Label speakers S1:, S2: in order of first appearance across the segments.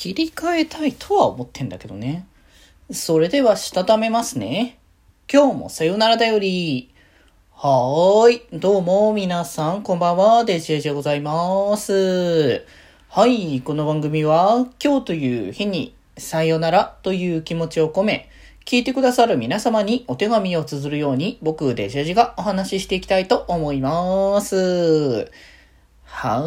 S1: 切り替えたいとは思ってんだけどね。それでは、したためますね。今日もさよならだより。はーい。どうも、皆さん、こんばんは。デジェジでございます。はい。この番組は、今日という日に、さよならという気持ちを込め、聞いてくださる皆様にお手紙を綴るように、僕、デジェジがお話ししていきたいと思います。は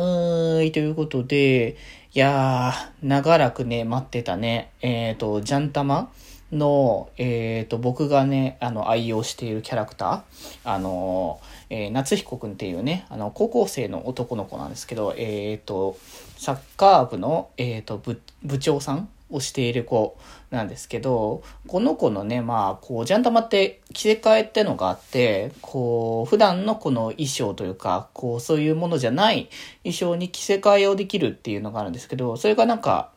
S1: ーい。ということで、いやー、長らくね、待ってたね、えっ、ー、と、ジャンタマの、えっ、ー、と、僕がね、あの、愛用しているキャラクター、あの、えー、夏彦くんっていうね、あの、高校生の男の子なんですけど、えっ、と、サッカー部の、えっ、と、部、部長さんをしている子なんですけど、この子のね、まあ、こう、ジャンタマって着せ替えってのがあって、こう、普段のこの衣装というか、こう、そういうものじゃない衣装に着せ替えをできるっていうのがあるんですけど、それがなんか、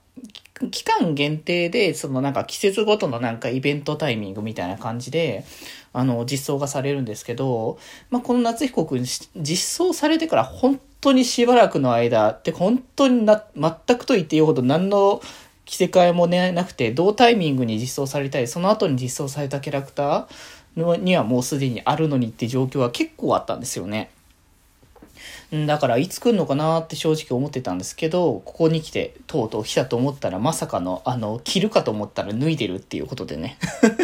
S1: 期間限定で、そのなんか季節ごとのなんかイベントタイミングみたいな感じで、あの、実装がされるんですけど、まあ、この夏彦くん、実装されてから本当にしばらくの間って本当にな、全くと言っていいほど何の着せ替えもね、なくて、同タイミングに実装されたり、その後に実装されたキャラクターにはもうすでにあるのにって状況は結構あったんですよね。だからいつ来るのかなって正直思ってたんですけど、ここに来てとうとう来たと思ったらまさかの、あの、着るかと思ったら脱いでるっていうことでね。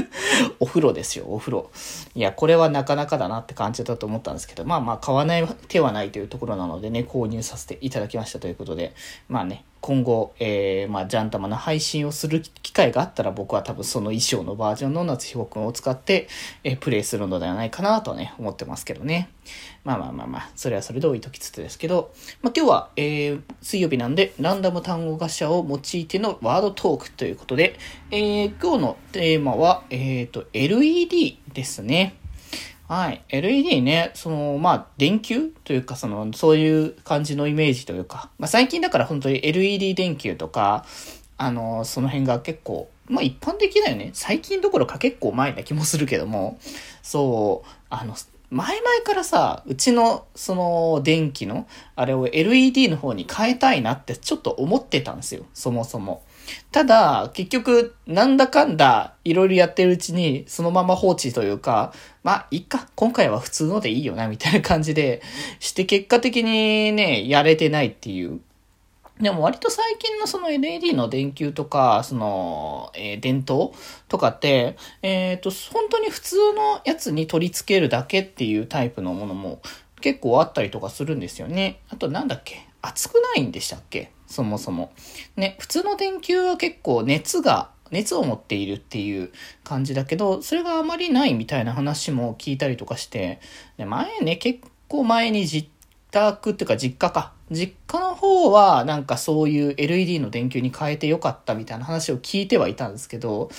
S1: お風呂ですよ、お風呂。いや、これはなかなかだなって感じだと思ったんですけど、まあまあ買わない手はないというところなのでね、購入させていただきましたということで、まあね、今後、えー、まあ、ジャンタマの配信をする機会があったら僕は多分その衣装のバージョンの夏彦くんを使って、えー、プレイするのではないかなとね、思ってますけどね。まあまあまあまあ、それはそれで置いときつつですけど、まあ今日は、えー、水曜日なんで、ランダム単語ガシャを用いてのワードトークということで、えー、今日のテーマは、えっ、と、LED ですね。はい。LED ね、その、まあ、電球というか、その、そういう感じのイメージというか、まあ、最近だから本当に LED 電球とか、あの、その辺が結構、まあ、一般的だよね。最近どころか結構前な気もするけども、そう、あの、前々からさ、うちの、その、電気の、あれを LED の方に変えたいなってちょっと思ってたんですよ。そもそも。ただ、結局、なんだかんだ、いろいろやってるうちに、そのまま放置というか、まあ、いっか、今回は普通のでいいよな、みたいな感じで、して結果的にね、やれてないっていうでも割と最近のその LED の電球とか、その、えー、電灯とかって、えっ、ー、と、本当に普通のやつに取り付けるだけっていうタイプのものも結構あったりとかするんですよね。あとなんだっけ？熱くないんでしたっけ？そもそも。ね、普通の電球は結構熱が、熱を持っているっていう感じだけど、それがあまりないみたいな話も聞いたりとかして、で前ね、結構前に自宅っていうか実家か。実家の方はなんかそういう LED の電球に変えてよかったみたいな話を聞いてはいたんですけど、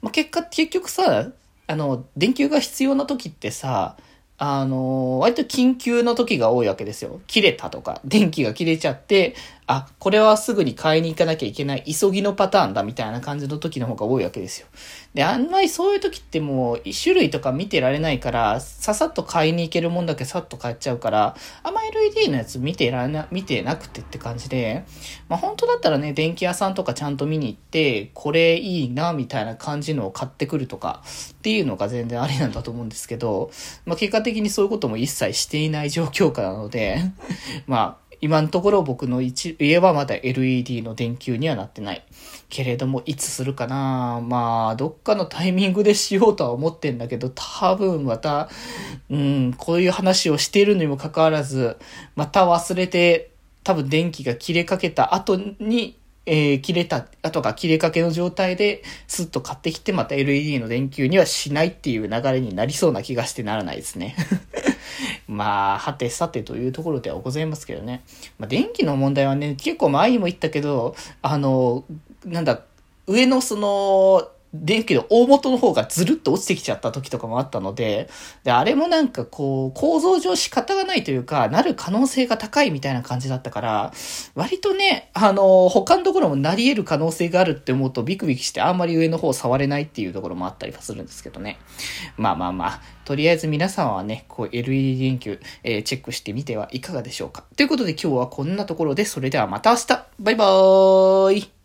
S1: まあ、結果、結局さ、あの、電球が必要な時ってさ、あの、割と緊急の時が多いわけですよ。切れたとか、電気が切れちゃって、あ、これはすぐに買いに行かなきゃいけない急ぎのパターンだみたいな感じの時の方が多いわけですよ。で、あんまりそういう時ってもう種類とか見てられないから、ささっと買いに行けるもんだけさっと買っちゃうから、あんま LED のやつ見てられな、見てなくてって感じで、まあ本当だったらね、電気屋さんとかちゃんと見に行って、これいいな、みたいな感じのを買ってくるとかっていうのが全然ありなんだと思うんですけど、まあ結果的にそういうことも一切していない状況下なので、まあ今のところ僕の家はまだ LED の電球にはなってない。けれども、いつするかな？まあ、どっかのタイミングでしようとは思ってんだけど、多分また、うん、こういう話をしているにもかかわらず、また忘れて、多分電気が切れかけた後に、えー、切れた、後が切れかけの状態で、スッと買ってきて、また LED の電球にはしないっていう流れになりそうな気がしてならないですね。まあ、はてさてというところではございますけどね。まあ、電気の問題はね、結構前にも言ったけど、あの、なんだ、上のその、電気の大元の方がずるっと落ちてきちゃった時とかもあったので、で、あれもなんかこう、構造上仕方がないというか、なる可能性が高いみたいな感じだったから、割とね、あの、他のところもなり得る可能性があるって思うとビクビクしてあんまり上の方触れないっていうところもあったりはするんですけどね。まあまあまあ、とりあえず皆さんはね、こう LED 電球、えー、チェックしてみてはいかがでしょうか。ということで今日はこんなところで、それではまた明日バイバーイ